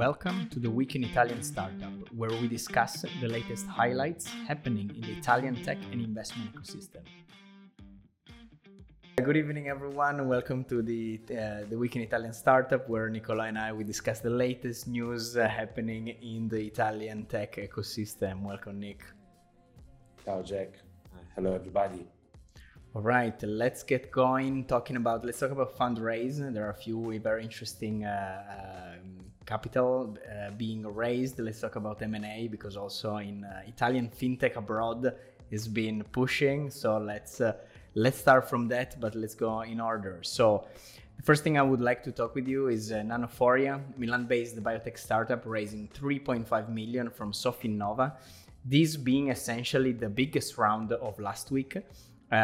Welcome to the Week in Italian Startup, where we discuss the latest highlights happening in the Italian tech and investment ecosystem. Good evening, everyone. Welcome to the uh, the Week in Italian Startup, where Nicola and I we discuss the latest news uh, happening in the Italian tech ecosystem. Welcome, Nick. Ciao, Jack. Uh, hello, everybody. All right, let's get going. Talking about let's talk about fundraising. There are a few very interesting uh, um, capital uh, being raised. Let's talk about M&A because also in uh, Italian fintech abroad has been pushing. So let's uh, let's start from that, but let's go in order. So the first thing I would like to talk with you is uh, Nanophoria, Milan-based biotech startup raising 3.5 million from Sofinnova. This being essentially the biggest round of last week, uh,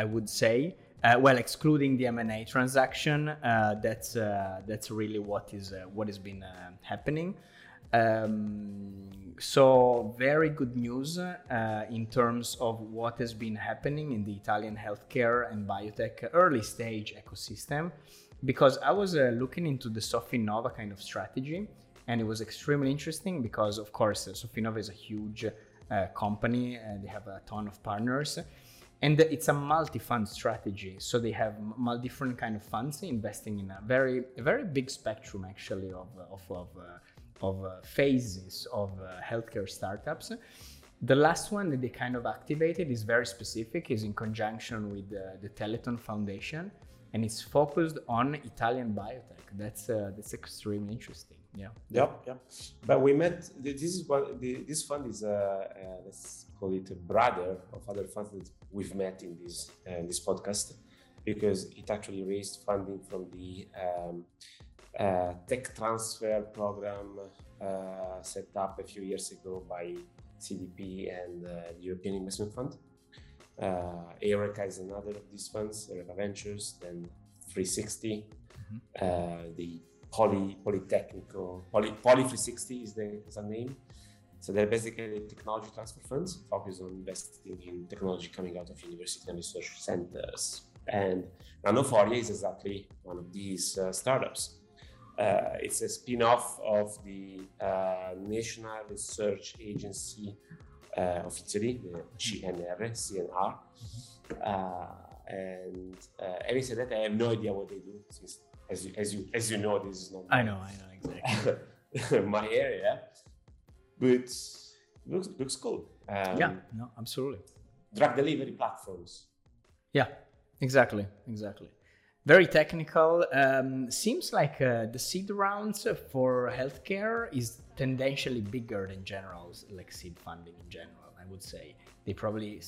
I would say. Uh, well, excluding the M&A transaction, uh, that's uh, that's really what is uh, what has been uh, happening. Um, so very good news uh, in terms of what has been happening in the Italian healthcare and biotech early stage ecosystem, because I was looking into the Sofinnova kind of strategy, and it was extremely interesting because, of course, Sofinnova is a huge company and they have a ton of partners and it's a multi-fund strategy so they have different kind of funds investing in a very a very big spectrum actually of of of, uh, of uh, phases of uh, healthcare startups. The last one that they kind of activated is very specific is in conjunction with the Telethon foundation and it's focused on italian biotech. That's uh, that's extremely interesting yeah yep yep but we met this is what this fund is uh, uh, let's call it a brother of other funds that we've met in this uh, this podcast because it actually raised funding from the um, uh, tech transfer program uh, set up a few years ago by CDP and uh, the European Investment Fund. Uh, Eureka is another of these funds, Eureka Ventures, then 360, mm-hmm. Uh, the Poly Polytechnical Poly Poly 360 is the, is the name. So they're basically technology transfer funds focused on investing in technology coming out of university and research centers. And Nanophoria is exactly one of these uh, startups. Uh, it's a spin-off of the uh, National Research Agency uh, of Italy, the CNR, CNR. Uh, and uh, having said that, I have no idea what they do since as you as you as you know, this is not. I know, I know exactly my area, but looks looks cool. Um, yeah, no, absolutely. Drug delivery platforms. Yeah, exactly, exactly. Very technical. Um, seems like uh, the seed rounds for healthcare is tendentially bigger than general, like seed funding in general. I would say they probably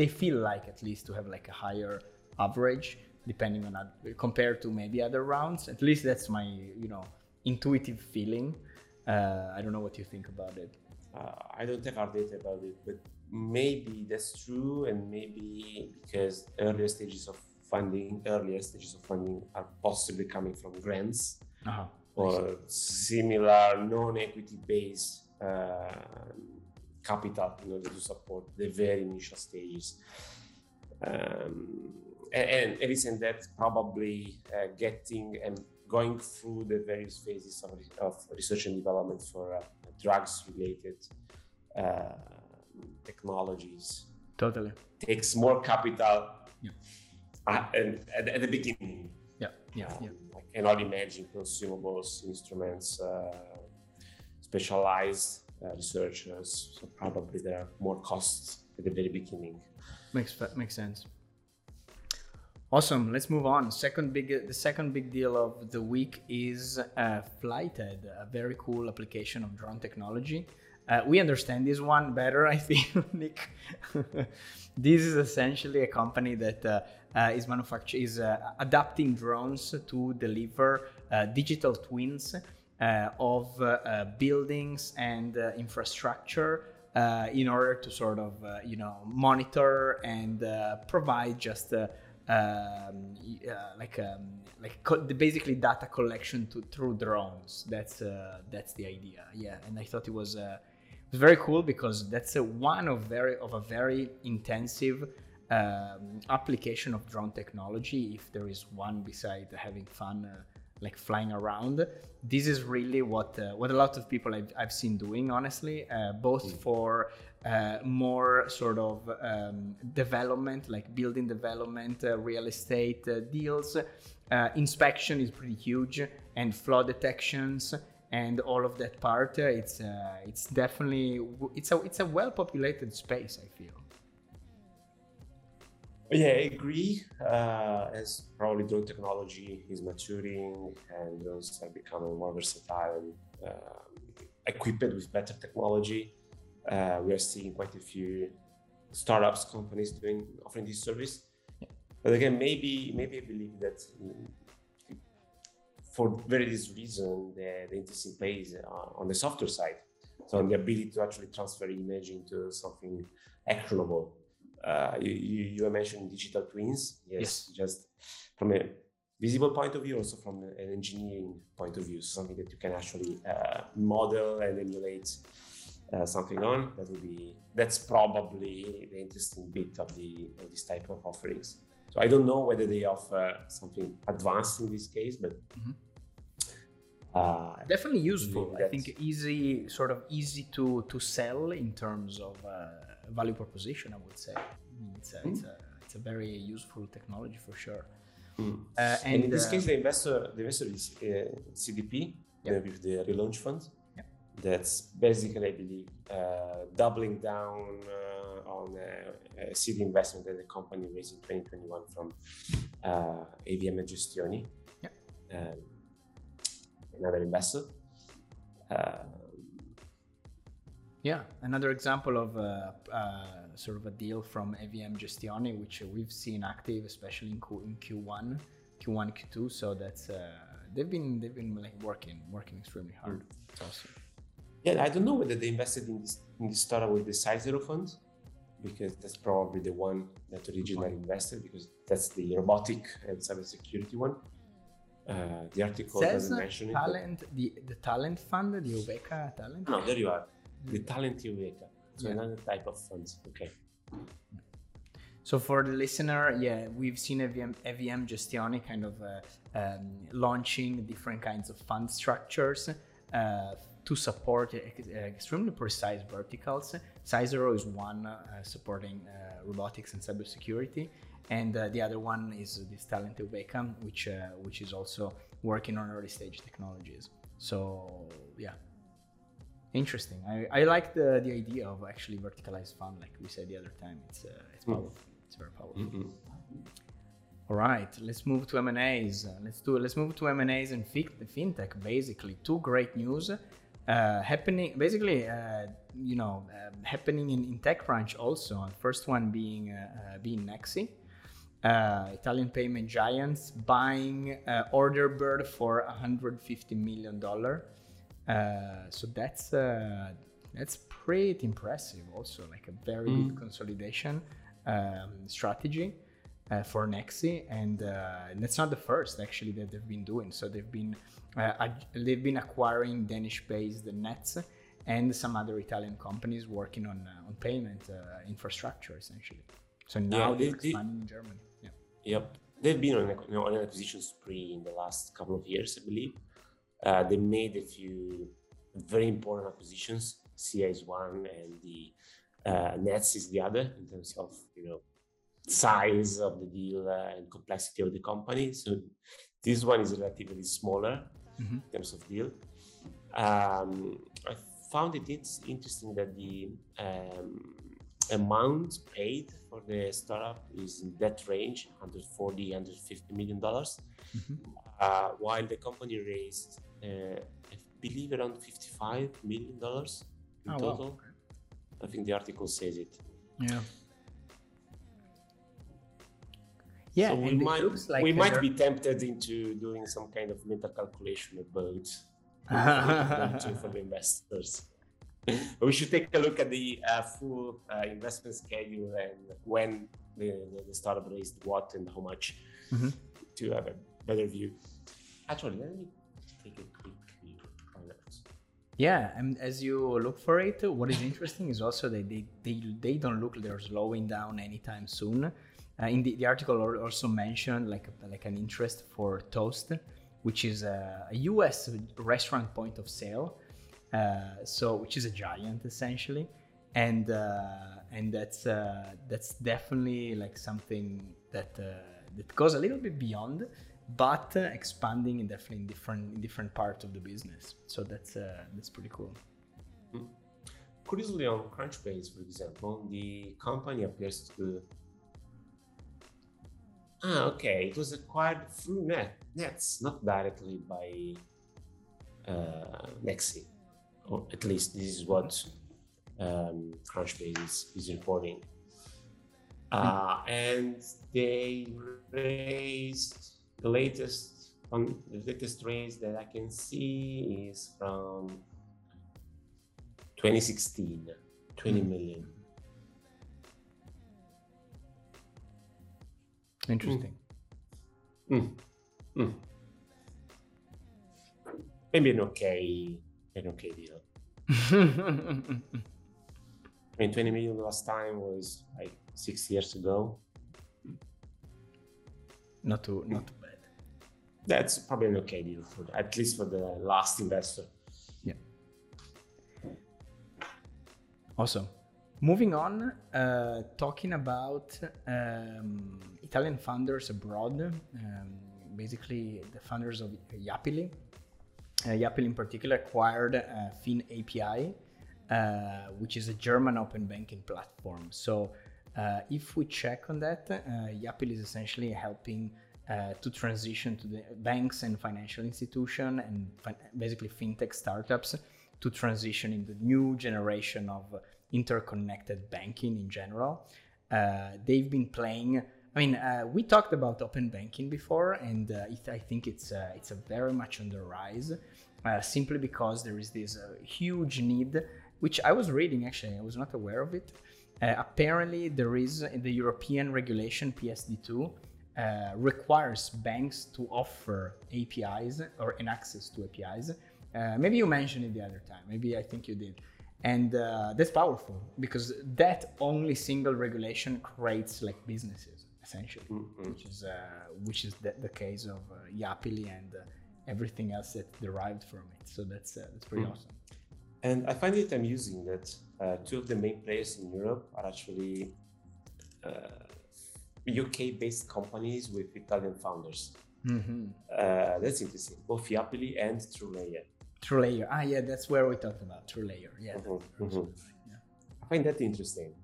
they feel like at least to have like a higher average depending on compared to maybe other rounds. At least that's my you know intuitive feeling. Uh, I don't know what you think about it. Uh, I don't have hard data about it, but maybe that's true, and maybe because earlier stages of funding, earlier stages of funding are possibly coming from grants uh-huh. or similar non-equity based uh, capital in order to support the very initial stages. Um, and, and recent that probably uh, getting and going through the various phases of, of research and development for uh, drugs related uh, technologies. Totally. Takes more capital yeah. at, at, at, the beginning. Yeah yeah, yeah. i cannot imagine consumables instruments uh, specialized uh, researchers. So probably there are more costs at the very beginning. Makes makes sense Awesome. Let's move on. Second big, the second big deal of the week is uh, Flyted, a very cool application of drone technology. Uh, we understand this one better, I think, Nick. this is essentially a company that uh, uh is manufacture is uh, adapting drones to deliver uh, digital twins of buildings and infrastructure in order to sort of you know monitor and provide just um, uh, like um, like co- basically data collection to, through drones. That's uh, that's the idea. Yeah, and I thought it was uh, it was very cool because that's one of very of a very intensive um, application of drone technology. If there is one beside having fun. Like flying around. This is really what uh, what a lot of people I've, I've seen doing, honestly, uh, both mm. for uh, more sort of um, development, like building development, uh, real estate uh, deals. Uh, inspection is pretty huge, and flood detections and all of that part. it's it's definitely it's a it's a well populated space. I feel. Yeah, I agree. Uh, as probably drone technology is maturing and drones are becoming more versatile and uh, equipped with better technology, uh, we are seeing quite a few startups, companies doing offering this service. But again, maybe maybe I believe that mm, for various reasons, the, the interesting plays uh, on the software side. So on the ability to actually transfer image into something actionable uh, you, you, mentioned digital twins. Yes, yes, just from a visible point of view, also from an engineering point of view, so something that you can actually uh, model and emulate uh, something on. That would be that's probably the interesting bit of the of this type of offerings. So I don't know whether they offer something advanced in this case, but. Mm-hmm. Uh, definitely useful i think easy sort of easy to to sell in terms of uh, value proposition, I would say. It's a, mm. it's a, it's a very useful technology for sure. Mm. Uh, and, and, in this uh, case, the investor, the investor is uh, CDP with the relaunch fund. That's basically, I believe, uh, doubling down uh, on a, a seed investment that the company raised in 2021 from AVM and Gestioni, yep. um, another investor. Yeah, another example of uh, uh, sort of a deal from AVM Gestioni, which we've seen active, especially in, Q- in Q1, Q1, Q2. So that's uh, they've been they've been like working working extremely hard. Mm. Awesome. Yeah, I don't know whether they invested in this in this startup with the Sizero fund, because that's probably the one that originally invested, because that's the robotic and cybersecurity one. Uh, the article Says doesn't mention talent, it. The the talent fund, the Uveca talent. No, there you are the talent eureka. So yeah. another type of funds. Okay. So for the listener, yeah, we've seen AVM, AVM Gestioni kind of uh, um, launching different kinds of fund structures uh, to support extremely precise verticals. Sizero is one uh, supporting uh, robotics and cybersecurity, and uh, the other one is this Talent Eureka, which uh, which is also working on early stage technologies. So yeah, Interesting. I, I like the, the idea of actually verticalized fund, like we said the other time. It's uh, it's hmm. powerful. Mm. It's very powerful. Mm-hmm. All right, let's move to M and A's. Uh, let's do. Let's move to M and A's and fintech. Basically, two great news uh, happening. Basically, uh, you know, um, happening in, in TechCrunch also. First one being uh, uh, being Nexi. Italian payment giants buying Orderbird for 150 million dollar. Uh, so that's uh, that's pretty impressive. Also, like a very mm. good consolidation um, strategy uh, for Nexi, and, uh, and, that's not the first actually that they've been doing. So they've been uh, they've been acquiring Danish-based Nets and some other Italian companies working on on payment infrastructure essentially. So now yeah, they're they, expanding in Germany. Yeah. Yep. They've been on, a, on an acquisition spree in the last couple of years, I believe. Uh, they made a few very important acquisitions. SIA is one, and the uh, Nets is the other in terms of you know size of the deal uh, and complexity of the company. So this one is relatively smaller mm-hmm. in terms of deal. Um, I found it interesting that the um, amount paid for the startup is in that range 140 150 million dollars mm-hmm. uh, while the company raised I believe around 55 million dollars in oh, total. Wow. I think the article says it. Yeah. Yeah, so we might like we might be tempted into doing some kind of mental calculation about for the investors. we should take a look at the uh, full uh, investment schedule and when the, the, startup raised what and how much mm-hmm. to have a better view. Actually, let me on that. Yeah, and as you look for it, what is interesting is also that they, they, they don't look they're slowing down anytime soon. Uh, in the, the article also mentioned like like an interest for Toast, which is a, a US restaurant point of sale. Uh, so, which is a giant essentially, and uh, and that's uh, that's definitely like something that uh, that goes a little bit beyond, but uh, expanding in definitely in different in different parts of the business. So that's uh, that's pretty cool. Mm. Curiously, on Crunchbase, for example, the company appears to. Ah, okay. It was acquired through Net Nets, not directly by uh, Nexi, or at least this is what um, Crunchbase is, is reporting. Uh, and they raised the latest on the latest raise that I can see is from 2016, 20 Mm. million. Interesting. Mm. Mm. Maybe an okay, an okay deal. I mean, 20 million last time was like six years ago. not too not. That's probably an okay deal for at least for the last investor. Yeah. Awesome. Moving on, uh, talking about um, Italian founders abroad, um, basically the founders of Yapily. Uh, in particular acquired uh, Fin API, uh, which is a German open banking platform. So uh, if we check on that, uh, Yapily is essentially helping uh, to transition to the banks and financial institution and fin- basically fintech startups to transition in the new generation of interconnected banking in general. Uh, they've been playing. I mean, uh, we talked about open banking before, and uh, it, I think it's uh, it's very much on the rise, simply because there is this huge need, which I was reading actually. I was not aware of it. Apparently, there is in the European regulation PSD2 uh, requires banks to offer APIs or an access to APIs. Uh, maybe you mentioned it the other time. Maybe I think you did. And uh, that's powerful because that only single regulation creates like businesses essentially, Mhm. which is uh, which is the, the case of uh, Yapily and uh, everything else that derived from it. So that's uh, that's pretty Mm. awesome. And I find it amusing that uh, two of the main players in Europe are actually uh, UK-based companies with Italian founders. Mm-hmm. Uh, that's interesting. Both Yapily and TrueLayer. True layer. Ah, yeah, that's where we talked about TrueLayer. Yeah. Mhm, that's mhm. yeah. I find that interesting.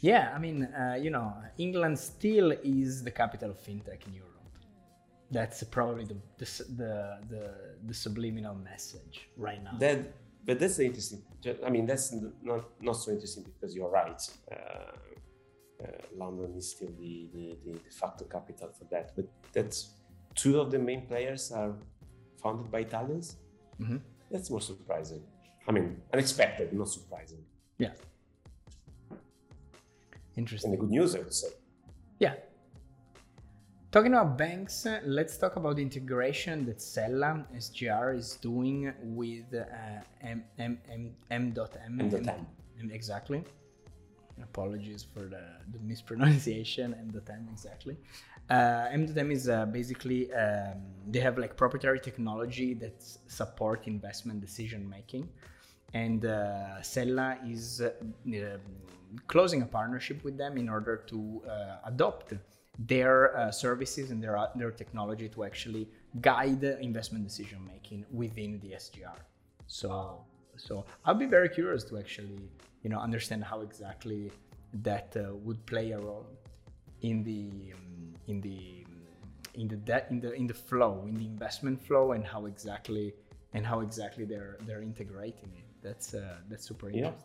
Yeah, I mean, uh, you know, England still is the capital of fintech in Europe. That's probably the the the the, the subliminal message right now. That, but that's interesting. I mean, that's not not so interesting because you're right. Uh, London is still the, the, the de facto capital for that. But that's two of the main players are founded by Italians. Mhm. That's more surprising. I mean, unexpected, not surprising. Yeah. Interesting. And the good news, I would say. Yeah. Talking about banks, let's talk about the integration that Sella SGR is doing with uh, M, M, M, M.M. M.M. M- Exactly. Apologies for the, mispronunciation and the mispronunciation, M.M. exactly. Uh, M.M is uh, basically, um, they have like proprietary technology that support investment decision making. And uh, Sella is uh, closing a partnership with them in order to uh, adopt their uh, services and their, their technology to actually guide investment decision making within the SGR. So, so I'll be very curious to actually, you know, understand how exactly that uh, would play a role in the um, in the in the de- in the in the flow, in the investment flow, and how exactly and how exactly they're they're integrating it. That's uh, that's super Yeah. interesting.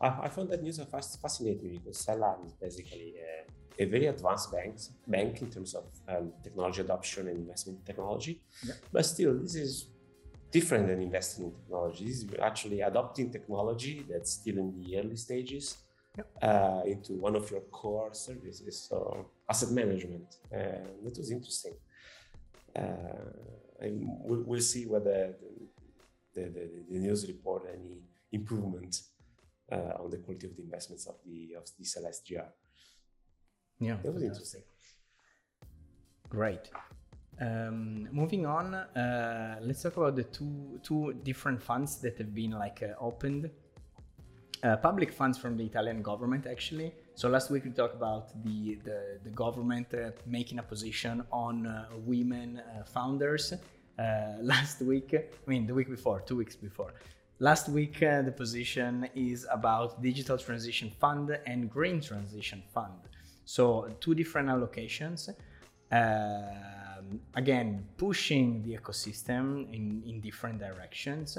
I, I found that news fas- fascinating because Sella is basically a, a very advanced bank, bank in terms of um, technology adoption and investment technology. Yeah. But still, this is different than investing in technology. This is actually adopting technology that's still in the early stages Yep. uh, into one of your core services. So asset management. Uh, that was interesting. Uh, and we'll, we'll see whether the, the, the, the news report any improvement uh, on the quality of the investments of the of the Sella SGR. Yeah, That was interesting. Great. Um, moving on, uh, let's talk about the two two different funds that have been like uh, opened. Uh, public funds from the Italian government, actually. So last week we talked about the the, the government uh, making a position on uh, women uh, founders. last week, I mean the week before, two weeks before. Last week the position is about digital transition fund and green transition fund. So two different allocations. Um, again, pushing the ecosystem in, in different directions.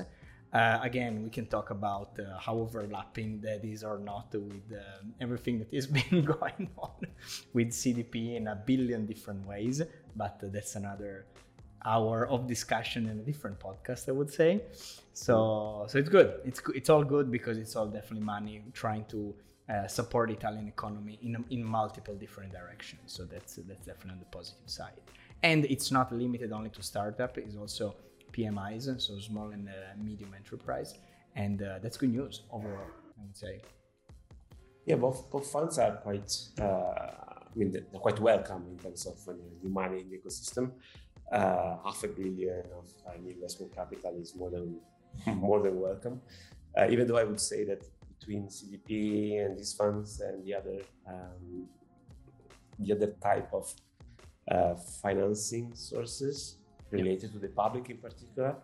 Uh, again, we can talk about uh, how overlapping that is or not with uh, everything that has been going on with CDP in a billion different ways, but that's another hour of discussion in a different podcast, I would say. So, so it's good. It's it's all good because it's all definitely money trying to uh, support Italian economy in in multiple different directions. So that's that's definitely on the positive side. And it's not limited only to startup it's also pmis so small and uh, medium enterprise. And uh, that's good news overall i would say. Yeah both, both funds are quite uh, i mean they're quite welcome in terms of new money in the ecosystem. Uh, half a billion of new investment capital is more than more than welcome. Uh, even though i would say that between cdp and these funds and the other um, the other type of uh, financing sources related to the public in particular.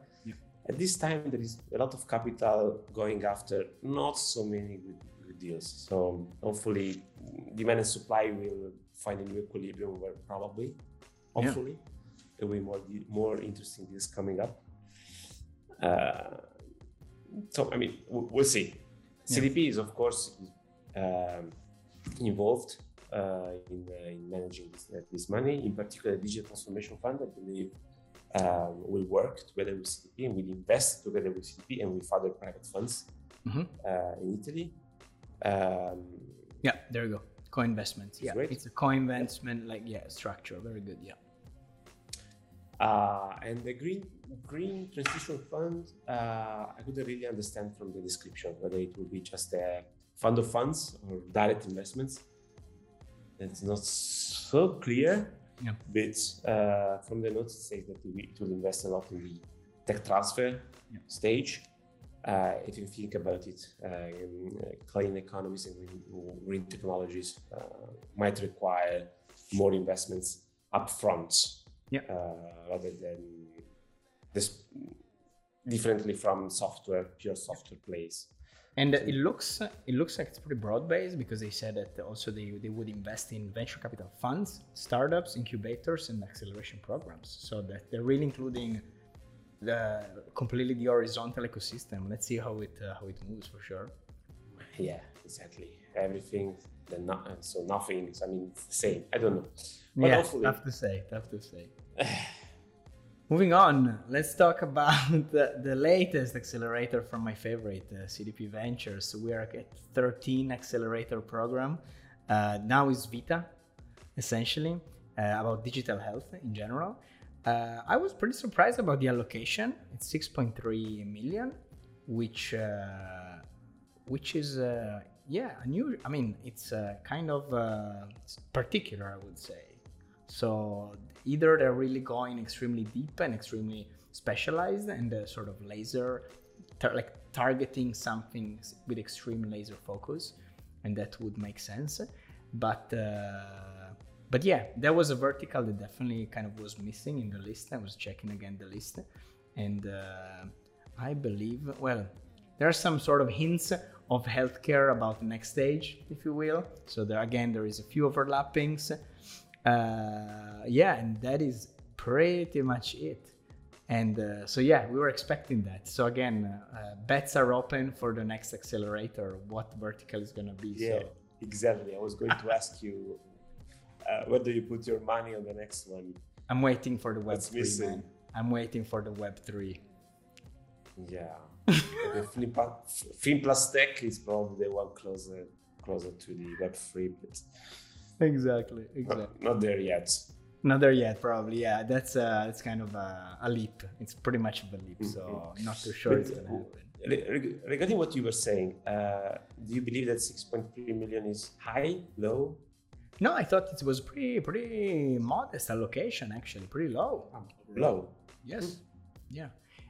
At this time, there is a lot of capital going after not so many good, good deals. So hopefully, demand and supply will find a new equilibrium where probably, hopefully, yeah. there will be more more interesting deals coming up. Uh, so I mean, we'll see. Yeah. CDP is of course um, involved uh, in, uh, in managing this, uh, this, money. In particular, the Digital Transformation Fund, I believe, um, will work together with CDP and will invest together with CDP and with other private funds mm-hmm. in Italy. Um, yeah, there you go. Co-investments. Yeah, great. it's a co-investment like yeah structure. Very good. Yeah. Uh, and the green green transition fund, uh, I couldn't really understand from the description whether it will be just a fund of funds or direct investments it's not so clear. Yeah. But uh, from the notes, it says that it will invest a lot in the tech transfer yeah. stage. Uh, if you think about it, uh, in, uh, clean economies and green, green technologies uh, might require more investments upfront yeah. Uh, rather than this differently from software, pure software plays. And it looks it looks like it's pretty broad based because they said that also they, they would invest in venture capital funds, startups, incubators, and acceleration programs. So that they're really including the completely the horizontal ecosystem. Let's see how it uh, how it moves for sure. Yeah, exactly. Everything, the not, so nothing. I mean, it's the same. I don't know. But yeah, tough to say. Tough to say. Moving on, let's talk about the, the latest accelerator from my favorite, uh, CDP Ventures. We are at 13 accelerator program. Uh, now is Vita, essentially, uh, about digital health in general. Uh, I was pretty surprised about the allocation. It's 6.3 million, which uh, which is uh, yeah new. I mean, it's kind of particular, I would say. So either they're really going extremely deep and extremely specialized and the sort of laser tar- like targeting something with extreme laser focus and that would make sense. But uh, but yeah there was a vertical that definitely kind of was missing in the list. I was checking again the list. And uh, i believe well there are some sort of hints of healthcare about the next stage if you will. So there again there is a few overlappings uh, yeah, and that is pretty much it. And uh, so, yeah, we were expecting that. So, again, uh, bets are open for the next accelerator, what vertical is going to be. Yeah, so. exactly. I was going to ask you, uh, where do you put your money on the next one? I'm waiting for the Web3, man. I'm waiting for the Web3. Yeah. the Fin plus Tech is probably the one closer closer to the Web3, but exactly exactly not, not, there yet not there yet probably yeah that's uh it's kind of a, a leap it's pretty much of a leap so mm-hmm. not too sure but, it's gonna happen regarding what you were saying uh, do you believe that 6.3 million is high low No, I thought it was pretty pretty modest allocation actually, pretty low. Low. Yes. Yeah.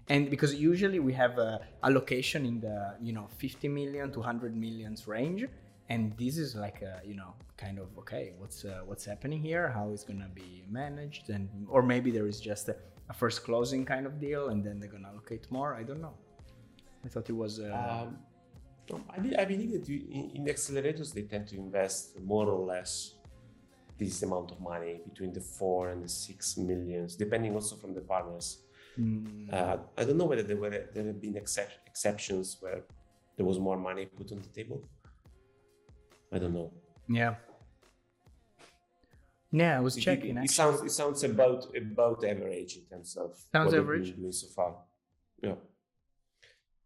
And because usually we have a allocation in the you know 50 million to 100 millions range, and this is like a, you know kind of okay, what's uh, what's happening here? How it's gonna be managed, and or maybe there is just a, a first closing kind of deal, and then they're gonna allocate more. I don't know. I thought it was. Uh, Um, no, I, be- I believe that you, in, in accelerators they tend to invest more or less this amount of money between the four and the six millions, depending also from the partners. mm, Uh, I don't know whether there were there have been excep- exceptions where there was more money put on the table. I don't know. yeah. Yeah, I was It- checking. It, it sounds it sounds about about average in terms of Sounds average. doing so far. Yeah.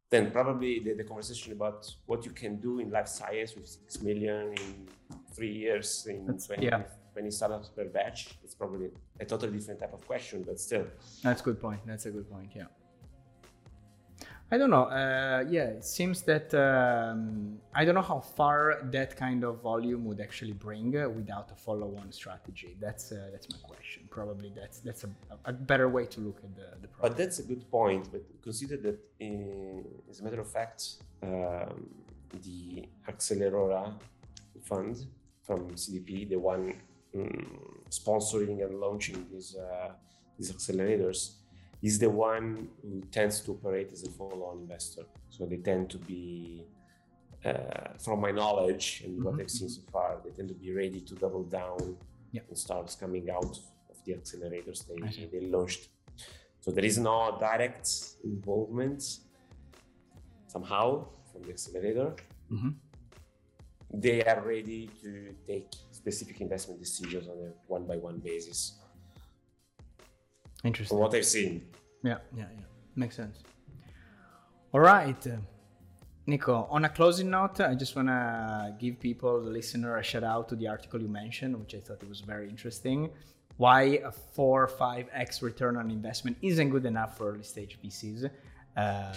Then probably the, the conversation about what you can do in life science with six million in three years in That's- 20, yeah. 20 startups per batch. It's probably a totally different type of question, but still. That's a good point. That's a good point. Yeah. I don't know. Uh, yeah, it seems that um, I don't know how far that kind of volume would actually bring uh, without a follow-on strategy. That's uh, that's my question. Probably that's that's a, a better way to look at the the But that's a good point. But consider that, in, as a matter of fact, um, the Acceleratori fund from CDP, the one um, sponsoring and launching these uh, these accelerators, is the one who tends to operate as a follow-on investor. So they tend to be, uh, from my knowledge and what Mhm, I've seen so far, they tend to be ready to double down Yeah. and start coming out of the accelerators I see. they, they launched. So there is no direct involvement somehow from the accelerator. Mhm. They are ready to take specific investment decisions on a one by one basis. Interesting. From what I've seen, Yeah, yeah, yeah. Makes sense. All right. uh, Nico, on a closing note, I just want to give people, the listener, a shout out to the article you mentioned, which I thought it was very interesting. Why a 4 or 5x return on investment isn't good enough for early stage VCs. Uh,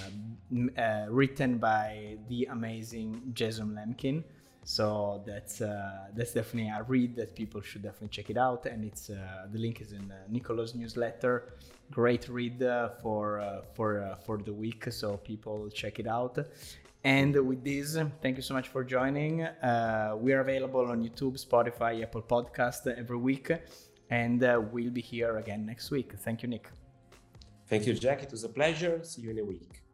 uh, written by the amazing Jason Lemkin. So that's uh, that's definitely a read that people should definitely check it out. And it's uh, the link is in uh, Nicolo's newsletter. Great read uh, for uh, for uh, for the week. So people check it out. And with this, thank you so much for joining. We are available on YouTube, Spotify, Apple Podcast every week, and we'll be here again next week. Thank you, Nick. thank you, Jack. It was a pleasure. See you in a week.